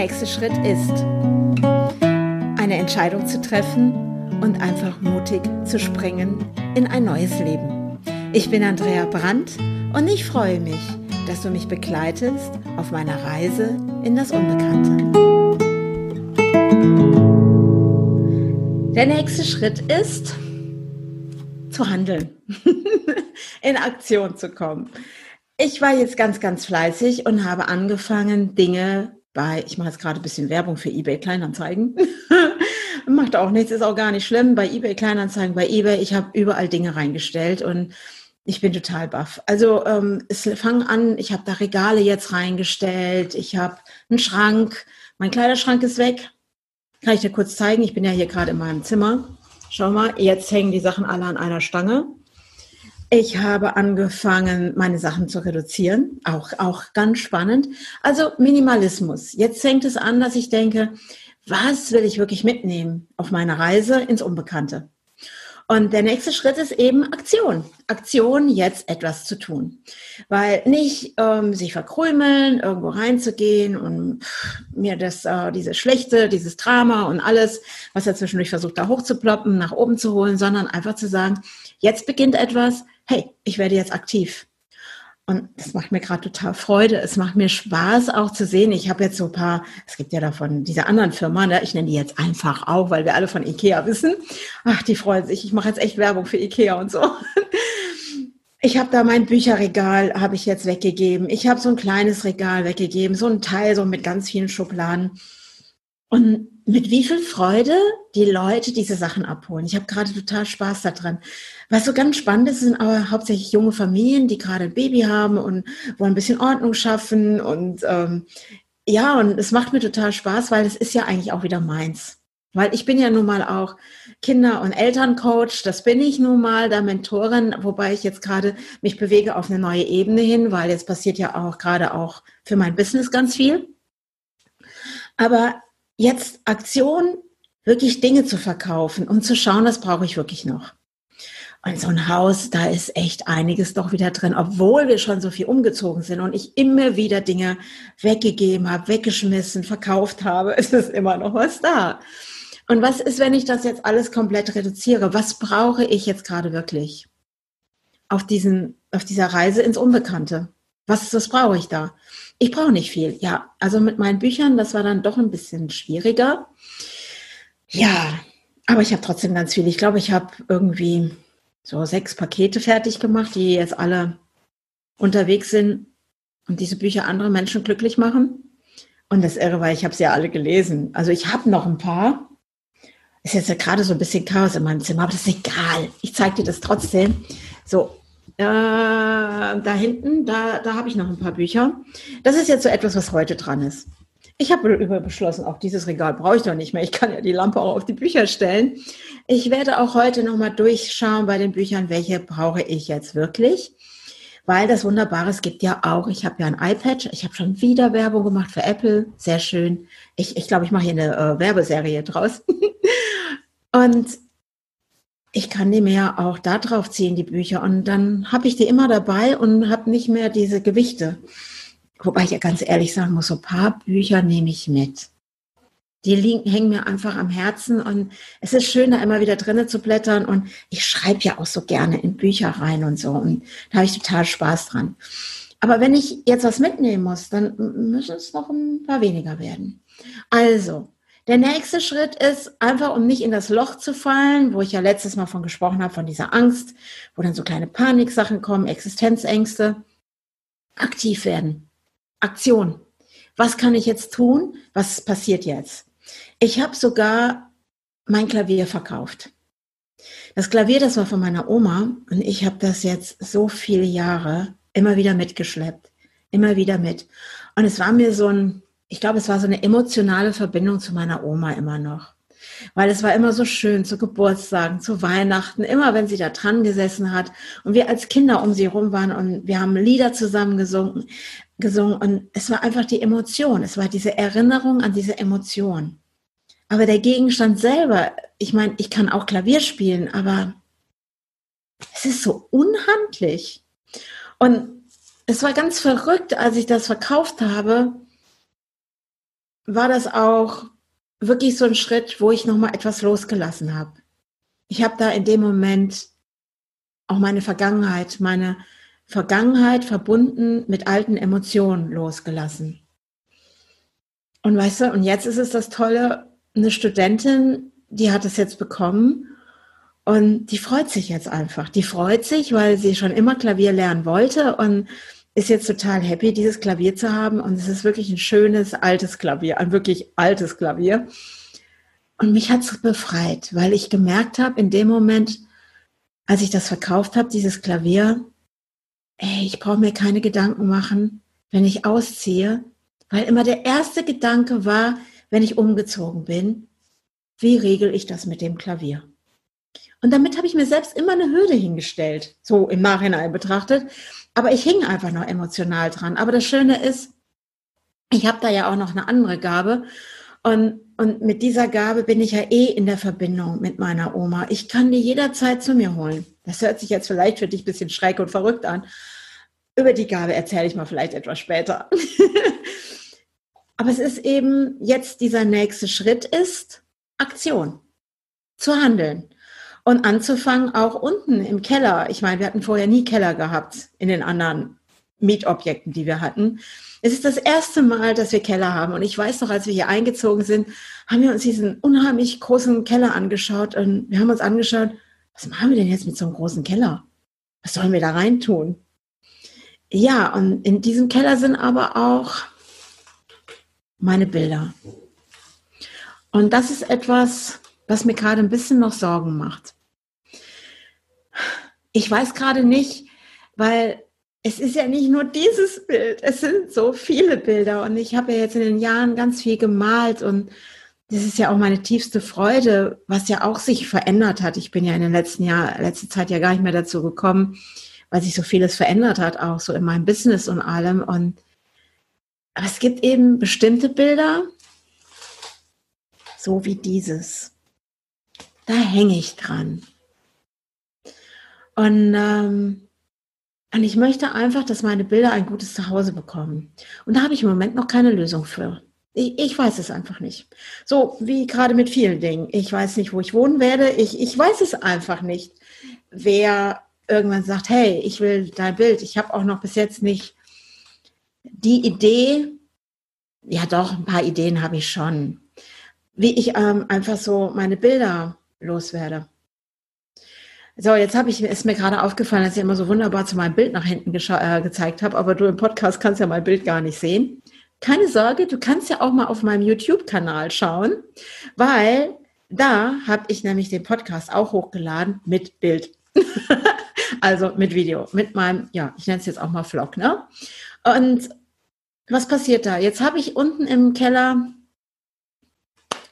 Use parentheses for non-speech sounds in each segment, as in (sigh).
nächste Schritt ist, eine Entscheidung zu treffen und einfach mutig zu springen in ein neues Leben. Ich bin Andrea Brandt und ich freue mich, dass du mich begleitest auf meiner Reise in das Unbekannte. Der nächste Schritt ist, zu handeln, (laughs) in Aktion zu kommen. Ich war jetzt ganz, ganz fleißig und habe angefangen, Dinge bei, ich mache jetzt gerade ein bisschen Werbung für eBay Kleinanzeigen. (laughs) Macht auch nichts, ist auch gar nicht schlimm. Bei eBay Kleinanzeigen, bei eBay, ich habe überall Dinge reingestellt und ich bin total baff. Also ähm, es fang an, ich habe da Regale jetzt reingestellt, ich habe einen Schrank, mein Kleiderschrank ist weg. Kann ich dir kurz zeigen? Ich bin ja hier gerade in meinem Zimmer. Schau mal, jetzt hängen die Sachen alle an einer Stange. Ich habe angefangen, meine Sachen zu reduzieren. Auch, auch ganz spannend. Also Minimalismus. Jetzt fängt es an, dass ich denke, was will ich wirklich mitnehmen auf meiner Reise ins Unbekannte? Und der nächste Schritt ist eben Aktion. Aktion, jetzt etwas zu tun. Weil nicht ähm, sich verkrümeln, irgendwo reinzugehen und mir das, äh, dieses Schlechte, dieses Drama und alles, was er zwischendurch versucht, da hochzuploppen, nach oben zu holen, sondern einfach zu sagen, jetzt beginnt etwas, hey, ich werde jetzt aktiv. Und das macht mir gerade total Freude. Es macht mir Spaß auch zu sehen. Ich habe jetzt so ein paar, es gibt ja davon diese anderen Firmen, ne? ich nenne die jetzt einfach auch, weil wir alle von Ikea wissen. Ach, die freuen sich. Ich mache jetzt echt Werbung für Ikea und so. (laughs) Ich habe da mein Bücherregal, habe ich jetzt weggegeben. Ich habe so ein kleines Regal weggegeben, so ein Teil so mit ganz vielen Schubladen. Und mit wie viel Freude die Leute diese Sachen abholen. Ich habe gerade total Spaß daran. Was so ganz spannend ist, sind aber hauptsächlich junge Familien, die gerade ein Baby haben und wollen ein bisschen Ordnung schaffen. Und ähm, ja, und es macht mir total Spaß, weil es ist ja eigentlich auch wieder meins. Weil ich bin ja nun mal auch Kinder- und Elterncoach, das bin ich nun mal, da Mentorin, wobei ich jetzt gerade mich bewege auf eine neue Ebene hin, weil jetzt passiert ja auch gerade auch für mein Business ganz viel. Aber jetzt Aktion, wirklich Dinge zu verkaufen und zu schauen, was brauche ich wirklich noch. Und so ein Haus, da ist echt einiges doch wieder drin, obwohl wir schon so viel umgezogen sind und ich immer wieder Dinge weggegeben habe, weggeschmissen, verkauft habe, (laughs) ist es immer noch was da. Und was ist, wenn ich das jetzt alles komplett reduziere? Was brauche ich jetzt gerade wirklich auf, diesen, auf dieser Reise ins Unbekannte? Was, was brauche ich da? Ich brauche nicht viel. Ja, also mit meinen Büchern, das war dann doch ein bisschen schwieriger. Ja, aber ich habe trotzdem ganz viel. Ich glaube, ich habe irgendwie so sechs Pakete fertig gemacht, die jetzt alle unterwegs sind und diese Bücher andere Menschen glücklich machen. Und das Irre war, ich habe sie ja alle gelesen. Also ich habe noch ein paar. Ist jetzt ja gerade so ein bisschen Chaos in meinem Zimmer, aber das ist egal. Ich zeige dir das trotzdem. So, äh, da hinten, da, da habe ich noch ein paar Bücher. Das ist jetzt so etwas, was heute dran ist. Ich habe beschlossen, auch dieses Regal brauche ich doch nicht mehr. Ich kann ja die Lampe auch auf die Bücher stellen. Ich werde auch heute nochmal durchschauen bei den Büchern, welche brauche ich jetzt wirklich. Weil das Wunderbare, es gibt ja auch, ich habe ja ein iPad, ich habe schon wieder Werbung gemacht für Apple, sehr schön. Ich, ich glaube, ich mache hier eine äh, Werbeserie draus. (laughs) und ich kann die ja auch da drauf ziehen, die Bücher. Und dann habe ich die immer dabei und habe nicht mehr diese Gewichte. Wobei ich ja ganz ehrlich sagen muss, so ein paar Bücher nehme ich mit. Die liegen, hängen mir einfach am Herzen und es ist schön, da immer wieder drinnen zu blättern und ich schreibe ja auch so gerne in Bücher rein und so und da habe ich total Spaß dran. Aber wenn ich jetzt was mitnehmen muss, dann müssen es noch ein paar weniger werden. Also, der nächste Schritt ist einfach, um nicht in das Loch zu fallen, wo ich ja letztes Mal von gesprochen habe, von dieser Angst, wo dann so kleine Paniksachen kommen, Existenzängste, aktiv werden. Aktion. Was kann ich jetzt tun? Was passiert jetzt? Ich habe sogar mein Klavier verkauft. Das Klavier, das war von meiner Oma und ich habe das jetzt so viele Jahre immer wieder mitgeschleppt, immer wieder mit. Und es war mir so ein, ich glaube, es war so eine emotionale Verbindung zu meiner Oma immer noch. Weil es war immer so schön zu Geburtstagen, zu Weihnachten, immer wenn sie da dran gesessen hat und wir als Kinder um sie herum waren und wir haben Lieder zusammen gesungen gesungen und es war einfach die Emotion, es war diese Erinnerung an diese Emotion. Aber der Gegenstand selber, ich meine, ich kann auch Klavier spielen, aber es ist so unhandlich. Und es war ganz verrückt, als ich das verkauft habe. War das auch wirklich so ein Schritt, wo ich nochmal etwas losgelassen habe. Ich habe da in dem Moment auch meine Vergangenheit, meine Vergangenheit verbunden mit alten Emotionen losgelassen. Und weißt du, und jetzt ist es das Tolle, eine Studentin, die hat es jetzt bekommen und die freut sich jetzt einfach. Die freut sich, weil sie schon immer Klavier lernen wollte und ist jetzt total happy, dieses Klavier zu haben. Und es ist wirklich ein schönes, altes Klavier, ein wirklich altes Klavier. Und mich hat es befreit, weil ich gemerkt habe, in dem Moment, als ich das verkauft habe, dieses Klavier, ey, ich brauche mir keine Gedanken machen, wenn ich ausziehe, weil immer der erste Gedanke war, wenn ich umgezogen bin, wie regel ich das mit dem Klavier? Und damit habe ich mir selbst immer eine Hürde hingestellt, so im Nachhinein betrachtet. Aber ich hing einfach noch emotional dran. Aber das Schöne ist, ich habe da ja auch noch eine andere Gabe. Und, und mit dieser Gabe bin ich ja eh in der Verbindung mit meiner Oma. Ich kann die jederzeit zu mir holen. Das hört sich jetzt vielleicht für dich ein bisschen schräg und verrückt an. Über die Gabe erzähle ich mal vielleicht etwas später. (laughs) Aber es ist eben jetzt dieser nächste Schritt ist Aktion. Zu handeln und anzufangen auch unten im Keller. Ich meine, wir hatten vorher nie Keller gehabt in den anderen Mietobjekten, die wir hatten. Es ist das erste Mal, dass wir Keller haben. Und ich weiß noch, als wir hier eingezogen sind, haben wir uns diesen unheimlich großen Keller angeschaut und wir haben uns angeschaut, was machen wir denn jetzt mit so einem großen Keller? Was sollen wir da reintun? Ja, und in diesem Keller sind aber auch meine Bilder. Und das ist etwas, was mir gerade ein bisschen noch Sorgen macht. Ich weiß gerade nicht, weil es ist ja nicht nur dieses Bild, es sind so viele Bilder und ich habe ja jetzt in den Jahren ganz viel gemalt und das ist ja auch meine tiefste Freude, was ja auch sich verändert hat. Ich bin ja in den letzten Jahren, letzte Zeit ja gar nicht mehr dazu gekommen, weil sich so vieles verändert hat, auch so in meinem Business und allem. Und aber es gibt eben bestimmte Bilder, so wie dieses da hänge ich dran. Und, ähm, und ich möchte einfach, dass meine Bilder ein gutes Zuhause bekommen. Und da habe ich im Moment noch keine Lösung für. Ich, ich weiß es einfach nicht. So wie gerade mit vielen Dingen. Ich weiß nicht, wo ich wohnen werde. Ich, ich weiß es einfach nicht. Wer irgendwann sagt, hey, ich will dein Bild. Ich habe auch noch bis jetzt nicht die Idee, ja doch, ein paar Ideen habe ich schon, wie ich ähm, einfach so meine Bilder loswerde. So, jetzt habe ich, ist mir gerade aufgefallen, dass ich immer so wunderbar zu meinem Bild nach hinten äh, gezeigt habe, aber du im Podcast kannst ja mein Bild gar nicht sehen. Keine Sorge, du kannst ja auch mal auf meinem YouTube-Kanal schauen, weil da habe ich nämlich den Podcast auch hochgeladen mit Bild. (laughs) also mit Video, mit meinem, ja, ich nenne es jetzt auch mal Vlog, ne? Und was passiert da? Jetzt habe ich unten im Keller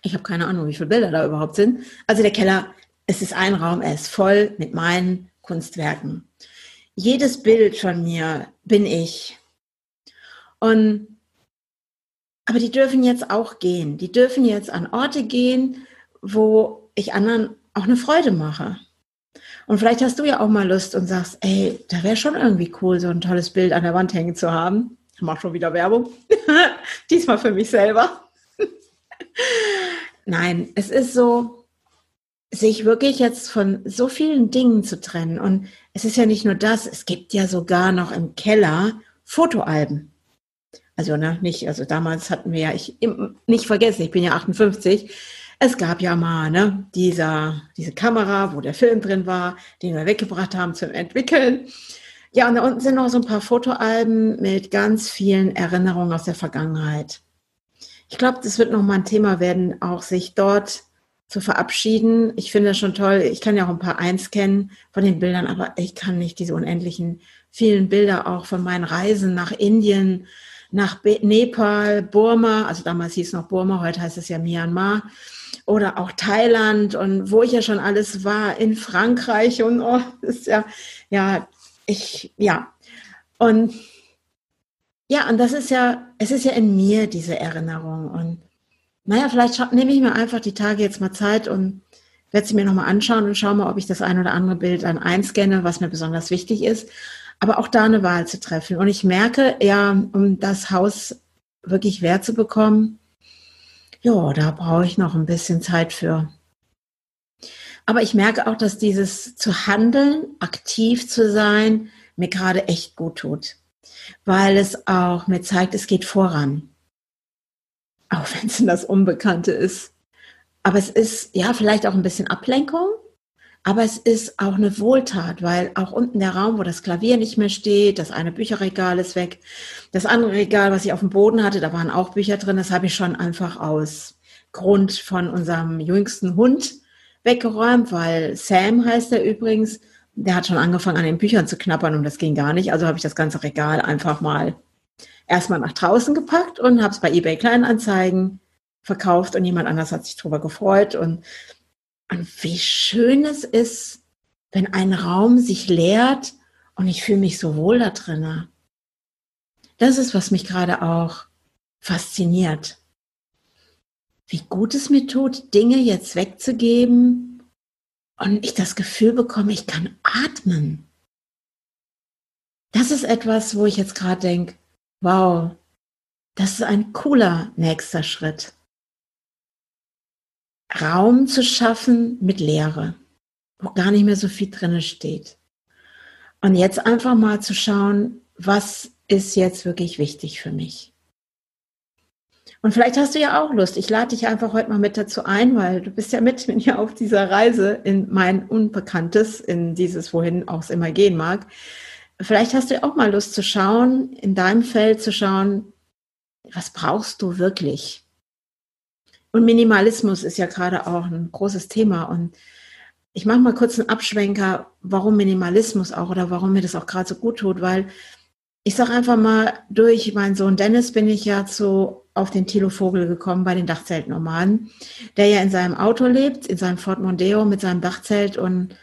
ich habe keine Ahnung, wie viele Bilder da überhaupt sind. Also der Keller, es ist ein Raum, er ist voll mit meinen Kunstwerken. Jedes Bild von mir bin ich. Und aber die dürfen jetzt auch gehen. Die dürfen jetzt an Orte gehen, wo ich anderen auch eine Freude mache. Und vielleicht hast du ja auch mal Lust und sagst, ey, da wäre schon irgendwie cool, so ein tolles Bild an der Wand hängen zu haben. Ich mache schon wieder Werbung. (laughs) Diesmal für mich selber. Nein, es ist so, sich wirklich jetzt von so vielen Dingen zu trennen. Und es ist ja nicht nur das, es gibt ja sogar noch im Keller Fotoalben. Also ne, nicht, also damals hatten wir ja, ich nicht vergessen, ich bin ja 58. Es gab ja mal ne, dieser, diese Kamera, wo der Film drin war, den wir weggebracht haben zum Entwickeln. Ja, und da unten sind noch so ein paar Fotoalben mit ganz vielen Erinnerungen aus der Vergangenheit. Ich glaube, das wird nochmal ein Thema werden, auch sich dort zu verabschieden. Ich finde das schon toll. Ich kann ja auch ein paar einscannen von den Bildern, aber ich kann nicht diese unendlichen vielen Bilder auch von meinen Reisen nach Indien, nach Nepal, Burma, also damals hieß es noch Burma, heute heißt es ja Myanmar, oder auch Thailand und wo ich ja schon alles war, in Frankreich und oh, ist ja, ja, ich, ja. Und ja, und das ist ja, es ist ja in mir diese Erinnerung. Und naja, vielleicht nehme ich mir einfach die Tage jetzt mal Zeit und werde sie mir nochmal anschauen und schaue mal, ob ich das ein oder andere Bild dann einscanne, was mir besonders wichtig ist. Aber auch da eine Wahl zu treffen. Und ich merke, ja, um das Haus wirklich wert zu bekommen, ja, da brauche ich noch ein bisschen Zeit für. Aber ich merke auch, dass dieses zu handeln, aktiv zu sein, mir gerade echt gut tut. Weil es auch mir zeigt, es geht voran. Auch wenn es das Unbekannte ist. Aber es ist ja vielleicht auch ein bisschen Ablenkung, aber es ist auch eine Wohltat, weil auch unten der Raum, wo das Klavier nicht mehr steht, das eine Bücherregal ist weg. Das andere Regal, was ich auf dem Boden hatte, da waren auch Bücher drin, das habe ich schon einfach aus Grund von unserem jüngsten Hund weggeräumt, weil Sam heißt er übrigens, der hat schon angefangen an den Büchern zu knappern und das ging gar nicht. Also habe ich das ganze Regal einfach mal erstmal nach draußen gepackt und habe es bei eBay Kleinanzeigen verkauft und jemand anders hat sich darüber gefreut und und wie schön es ist, wenn ein Raum sich leert und ich fühle mich so wohl da drinnen. Das ist, was mich gerade auch fasziniert. Wie gut es mir tut, Dinge jetzt wegzugeben und ich das Gefühl bekomme, ich kann atmen. Das ist etwas, wo ich jetzt gerade denke, wow, das ist ein cooler nächster Schritt. Raum zu schaffen mit Leere, wo gar nicht mehr so viel drinne steht. Und jetzt einfach mal zu schauen, was ist jetzt wirklich wichtig für mich. Und vielleicht hast du ja auch Lust. Ich lade dich einfach heute mal mit dazu ein, weil du bist ja mit (laughs) mir auf dieser Reise in mein Unbekanntes, in dieses, wohin auch es immer gehen mag. Vielleicht hast du ja auch mal Lust zu schauen, in deinem Feld zu schauen, was brauchst du wirklich? Und Minimalismus ist ja gerade auch ein großes Thema. Und ich mache mal kurz einen Abschwenker, warum Minimalismus auch oder warum mir das auch gerade so gut tut, weil ich sage einfach mal, durch meinen Sohn Dennis bin ich ja zu, auf den Thilo Vogel gekommen bei den Dachzeltnomaden, der ja in seinem Auto lebt, in seinem Ford Mondeo mit seinem Dachzelt und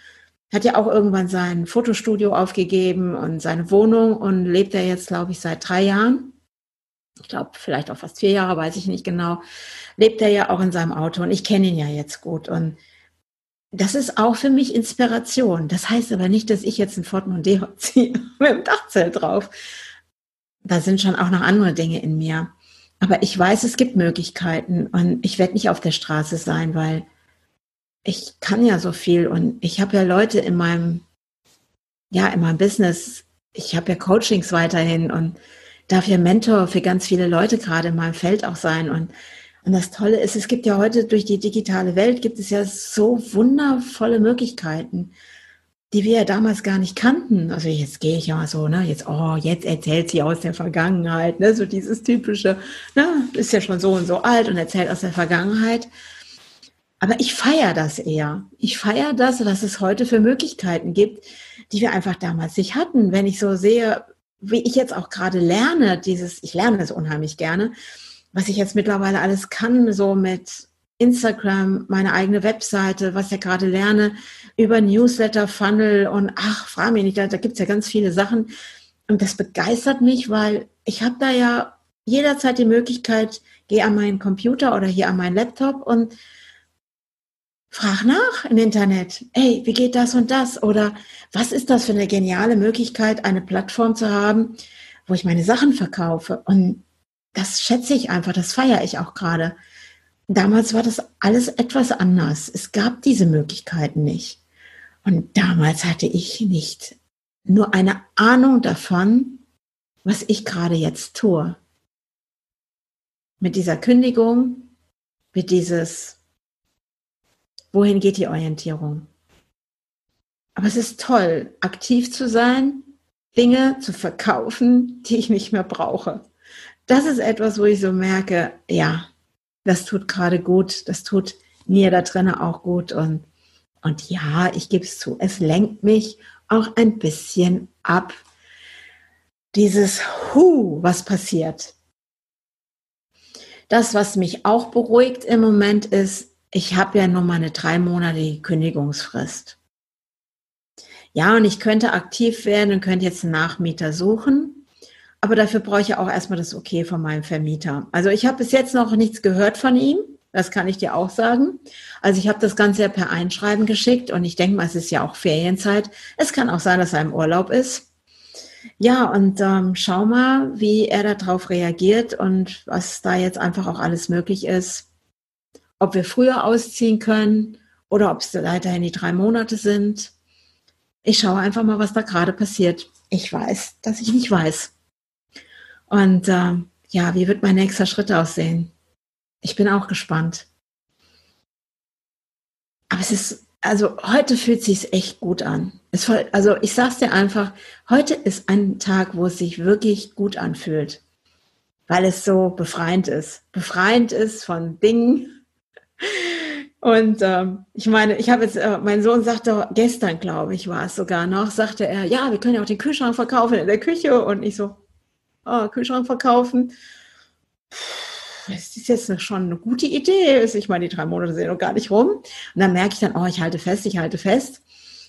hat ja auch irgendwann sein Fotostudio aufgegeben und seine Wohnung und lebt er jetzt, glaube ich, seit drei Jahren. Ich glaube, vielleicht auch fast vier Jahre, weiß ich nicht genau lebt er ja auch in seinem Auto und ich kenne ihn ja jetzt gut. Und das ist auch für mich Inspiration. Das heißt aber nicht, dass ich jetzt ein Ford Mondeo (laughs) ziehe mit dem Dachzelt drauf. Da sind schon auch noch andere Dinge in mir. Aber ich weiß, es gibt Möglichkeiten und ich werde nicht auf der Straße sein, weil ich kann ja so viel und ich habe ja Leute in meinem, ja, in meinem Business. Ich habe ja Coachings weiterhin und darf ja Mentor für ganz viele Leute gerade in meinem Feld auch sein und und das Tolle ist, es gibt ja heute durch die digitale Welt, gibt es ja so wundervolle Möglichkeiten, die wir ja damals gar nicht kannten. Also jetzt gehe ich ja mal so, ne, jetzt, oh, jetzt erzählt sie aus der Vergangenheit, ne, so dieses typische, ne, ist ja schon so und so alt und erzählt aus der Vergangenheit. Aber ich feiere das eher. Ich feiere das, was es heute für Möglichkeiten gibt, die wir einfach damals nicht hatten. Wenn ich so sehe, wie ich jetzt auch gerade lerne, dieses, ich lerne es unheimlich gerne, was ich jetzt mittlerweile alles kann, so mit Instagram, meine eigene Webseite, was ich ja gerade lerne, über Newsletter, Funnel und ach, frage mich nicht, da, da gibt es ja ganz viele Sachen. Und das begeistert mich, weil ich habe da ja jederzeit die Möglichkeit, gehe an meinen Computer oder hier an meinen Laptop und frag nach im Internet. Hey, wie geht das und das? Oder was ist das für eine geniale Möglichkeit, eine Plattform zu haben, wo ich meine Sachen verkaufe? Und das schätze ich einfach, das feiere ich auch gerade. Damals war das alles etwas anders. Es gab diese Möglichkeiten nicht. Und damals hatte ich nicht nur eine Ahnung davon, was ich gerade jetzt tue. Mit dieser Kündigung, mit dieses, wohin geht die Orientierung? Aber es ist toll, aktiv zu sein, Dinge zu verkaufen, die ich nicht mehr brauche das ist etwas, wo ich so merke, ja, das tut gerade gut, das tut mir da drinnen auch gut und, und ja, ich gebe es zu, es lenkt mich auch ein bisschen ab. Dieses Hu, was passiert. Das, was mich auch beruhigt im Moment ist, ich habe ja nur mal eine dreimonatige Kündigungsfrist. Ja, und ich könnte aktiv werden und könnte jetzt einen Nachmieter suchen. Aber dafür brauche ich ja auch erstmal das Okay von meinem Vermieter. Also ich habe bis jetzt noch nichts gehört von ihm. Das kann ich dir auch sagen. Also ich habe das Ganze ja per Einschreiben geschickt und ich denke mal, es ist ja auch Ferienzeit. Es kann auch sein, dass er im Urlaub ist. Ja, und ähm, schau mal, wie er darauf reagiert und was da jetzt einfach auch alles möglich ist. ob wir früher ausziehen können oder ob es weiterhin die drei Monate sind. Ich schaue einfach mal, was da gerade passiert. Ich weiß, dass ich nicht weiß. Und äh, ja, wie wird mein nächster Schritt aussehen? Ich bin auch gespannt. Aber es ist, also heute fühlt es sich echt gut an. Es, also ich sag's dir einfach, heute ist ein Tag, wo es sich wirklich gut anfühlt, weil es so befreiend ist. Befreiend ist von Dingen. Und ähm, ich meine, ich habe jetzt, äh, mein Sohn sagte gestern, glaube ich, war es sogar noch, sagte er, ja, wir können ja auch den Kühlschrank verkaufen in der Küche. Und ich so, oh, Kühlschrank verkaufen. Das ist jetzt schon eine gute Idee. Ich meine, die drei Monate sind noch gar nicht rum. Und dann merke ich dann, oh, ich halte fest, ich halte fest.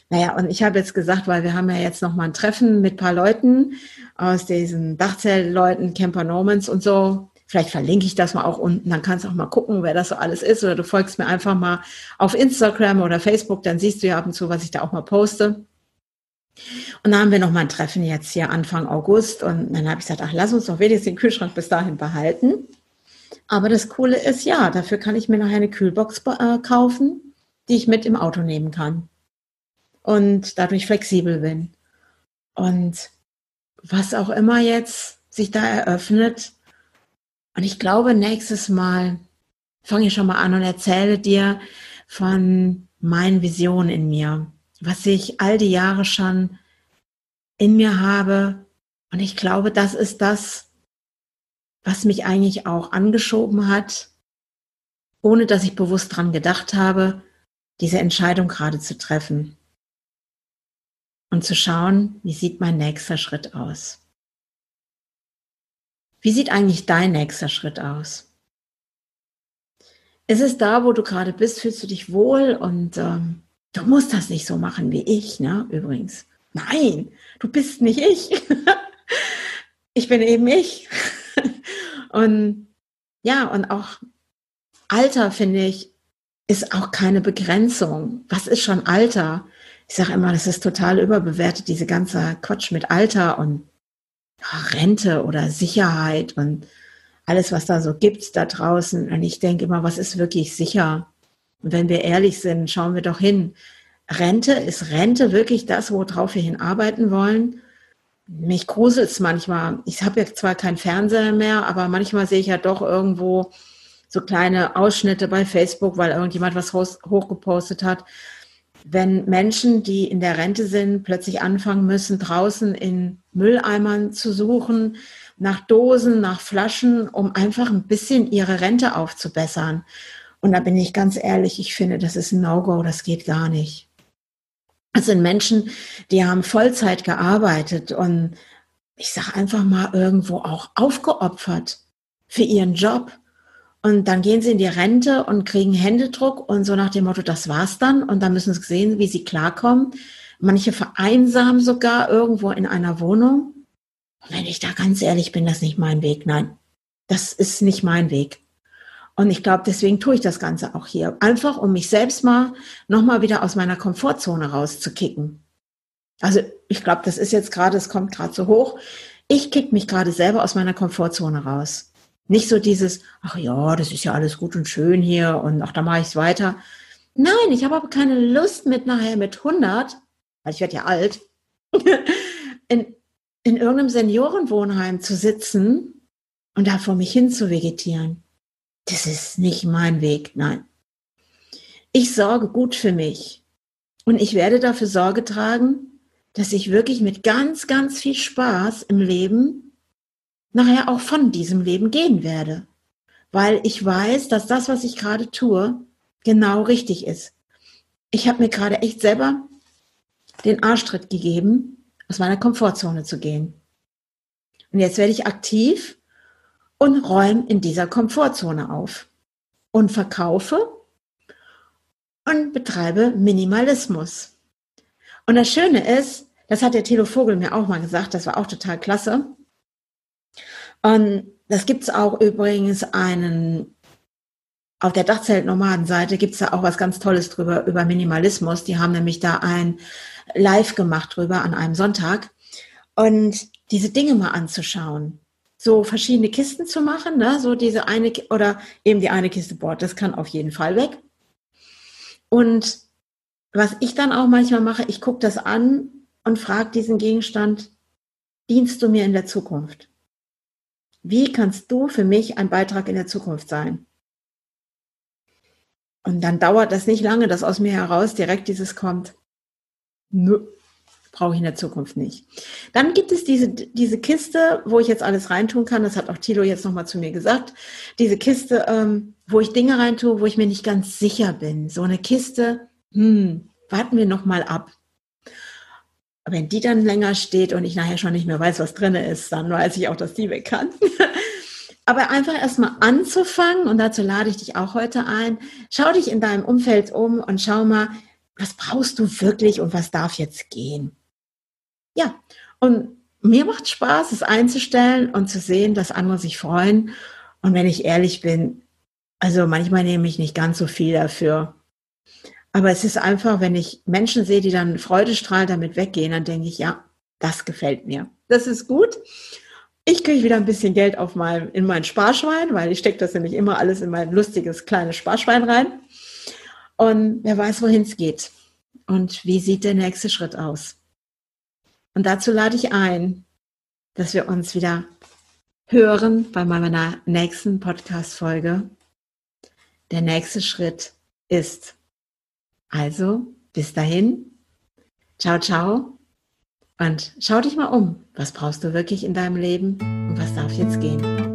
Naja, und ich habe jetzt gesagt, weil wir haben ja jetzt noch mal ein Treffen mit ein paar Leuten aus diesen Dachzelt-Leuten, Camper Normans und so. Vielleicht verlinke ich das mal auch unten, dann kannst du auch mal gucken, wer das so alles ist. Oder du folgst mir einfach mal auf Instagram oder Facebook, dann siehst du ja ab und zu, was ich da auch mal poste. Und dann haben wir noch mal ein Treffen jetzt hier Anfang August. Und dann habe ich gesagt, ach, lass uns doch wenigstens den Kühlschrank bis dahin behalten. Aber das Coole ist, ja, dafür kann ich mir nachher eine Kühlbox äh, kaufen, die ich mit im Auto nehmen kann. Und dadurch flexibel bin. Und was auch immer jetzt sich da eröffnet. Und ich glaube, nächstes Mal fange ich schon mal an und erzähle dir von meinen Visionen in mir was ich all die Jahre schon in mir habe. Und ich glaube, das ist das, was mich eigentlich auch angeschoben hat, ohne dass ich bewusst dran gedacht habe, diese Entscheidung gerade zu treffen. Und zu schauen, wie sieht mein nächster Schritt aus? Wie sieht eigentlich dein nächster Schritt aus? Ist es da, wo du gerade bist, fühlst du dich wohl und ähm, Du musst das nicht so machen wie ich, ne? Übrigens. Nein, du bist nicht ich. (laughs) ich bin eben ich. (laughs) und ja, und auch Alter, finde ich, ist auch keine Begrenzung. Was ist schon Alter? Ich sage immer, das ist total überbewertet, diese ganze Quatsch mit Alter und Rente oder Sicherheit und alles, was da so gibt da draußen. Und ich denke immer, was ist wirklich sicher? Und wenn wir ehrlich sind, schauen wir doch hin. Rente, ist Rente wirklich das, worauf wir hinarbeiten wollen? Mich gruselt es manchmal. Ich habe jetzt zwar keinen Fernseher mehr, aber manchmal sehe ich ja doch irgendwo so kleine Ausschnitte bei Facebook, weil irgendjemand was hochgepostet hat. Wenn Menschen, die in der Rente sind, plötzlich anfangen müssen, draußen in Mülleimern zu suchen, nach Dosen, nach Flaschen, um einfach ein bisschen ihre Rente aufzubessern. Und da bin ich ganz ehrlich, ich finde, das ist ein No-Go, das geht gar nicht. Das sind Menschen, die haben Vollzeit gearbeitet und ich sage einfach mal irgendwo auch aufgeopfert für ihren Job. Und dann gehen sie in die Rente und kriegen Händedruck und so nach dem Motto, das war's dann. Und dann müssen sie sehen, wie sie klarkommen. Manche vereinsamen sogar irgendwo in einer Wohnung. Und wenn ich da ganz ehrlich bin, das ist nicht mein Weg. Nein, das ist nicht mein Weg. Und ich glaube, deswegen tue ich das Ganze auch hier. Einfach, um mich selbst mal nochmal wieder aus meiner Komfortzone rauszukicken. Also ich glaube, das ist jetzt gerade, es kommt gerade so hoch. Ich kick mich gerade selber aus meiner Komfortzone raus. Nicht so dieses, ach ja, das ist ja alles gut und schön hier und ach, da mache ich es weiter. Nein, ich habe aber keine Lust mit nachher mit 100, weil ich werde ja alt, (laughs) in, in irgendeinem Seniorenwohnheim zu sitzen und da vor mich hin zu vegetieren das ist nicht mein Weg, nein. Ich sorge gut für mich und ich werde dafür Sorge tragen, dass ich wirklich mit ganz, ganz viel Spaß im Leben nachher auch von diesem Leben gehen werde, weil ich weiß, dass das, was ich gerade tue, genau richtig ist. Ich habe mir gerade echt selber den Arschtritt gegeben, aus meiner Komfortzone zu gehen. Und jetzt werde ich aktiv und räume in dieser Komfortzone auf und verkaufe und betreibe Minimalismus. Und das Schöne ist, das hat der Thilo Vogel mir auch mal gesagt, das war auch total klasse. Und das gibt es auch übrigens einen, auf der Dachzelt-Nomaden-Seite gibt es da auch was ganz Tolles drüber, über Minimalismus. Die haben nämlich da ein Live gemacht drüber an einem Sonntag. Und diese Dinge mal anzuschauen so verschiedene Kisten zu machen, ne? so diese eine oder eben die eine Kiste Board, das kann auf jeden Fall weg. Und was ich dann auch manchmal mache, ich gucke das an und frage diesen Gegenstand, dienst du mir in der Zukunft? Wie kannst du für mich ein Beitrag in der Zukunft sein? Und dann dauert das nicht lange, dass aus mir heraus direkt dieses kommt. Nö, brauche ich in der Zukunft nicht. Dann gibt es diese, diese Kiste, wo ich jetzt alles reintun kann. Das hat auch Tilo jetzt nochmal zu mir gesagt. Diese Kiste, ähm, wo ich Dinge reintue, wo ich mir nicht ganz sicher bin. So eine Kiste, hm, warten wir nochmal ab. Wenn die dann länger steht und ich nachher schon nicht mehr weiß, was drin ist, dann weiß ich auch, dass die weg kann. (laughs) Aber einfach erstmal anzufangen, und dazu lade ich dich auch heute ein, schau dich in deinem Umfeld um und schau mal, was brauchst du wirklich und was darf jetzt gehen? Ja, und mir macht Spaß, es einzustellen und zu sehen, dass andere sich freuen. Und wenn ich ehrlich bin, also manchmal nehme ich nicht ganz so viel dafür. Aber es ist einfach, wenn ich Menschen sehe, die dann freudestrahlend damit weggehen, dann denke ich, ja, das gefällt mir. Das ist gut. Ich kriege wieder ein bisschen Geld auf mein, in mein Sparschwein, weil ich stecke das nämlich immer alles in mein lustiges kleines Sparschwein rein. Und wer weiß, wohin es geht. Und wie sieht der nächste Schritt aus? Und dazu lade ich ein, dass wir uns wieder hören bei meiner nächsten Podcast-Folge. Der nächste Schritt ist. Also, bis dahin. Ciao, ciao. Und schau dich mal um. Was brauchst du wirklich in deinem Leben und was darf jetzt gehen?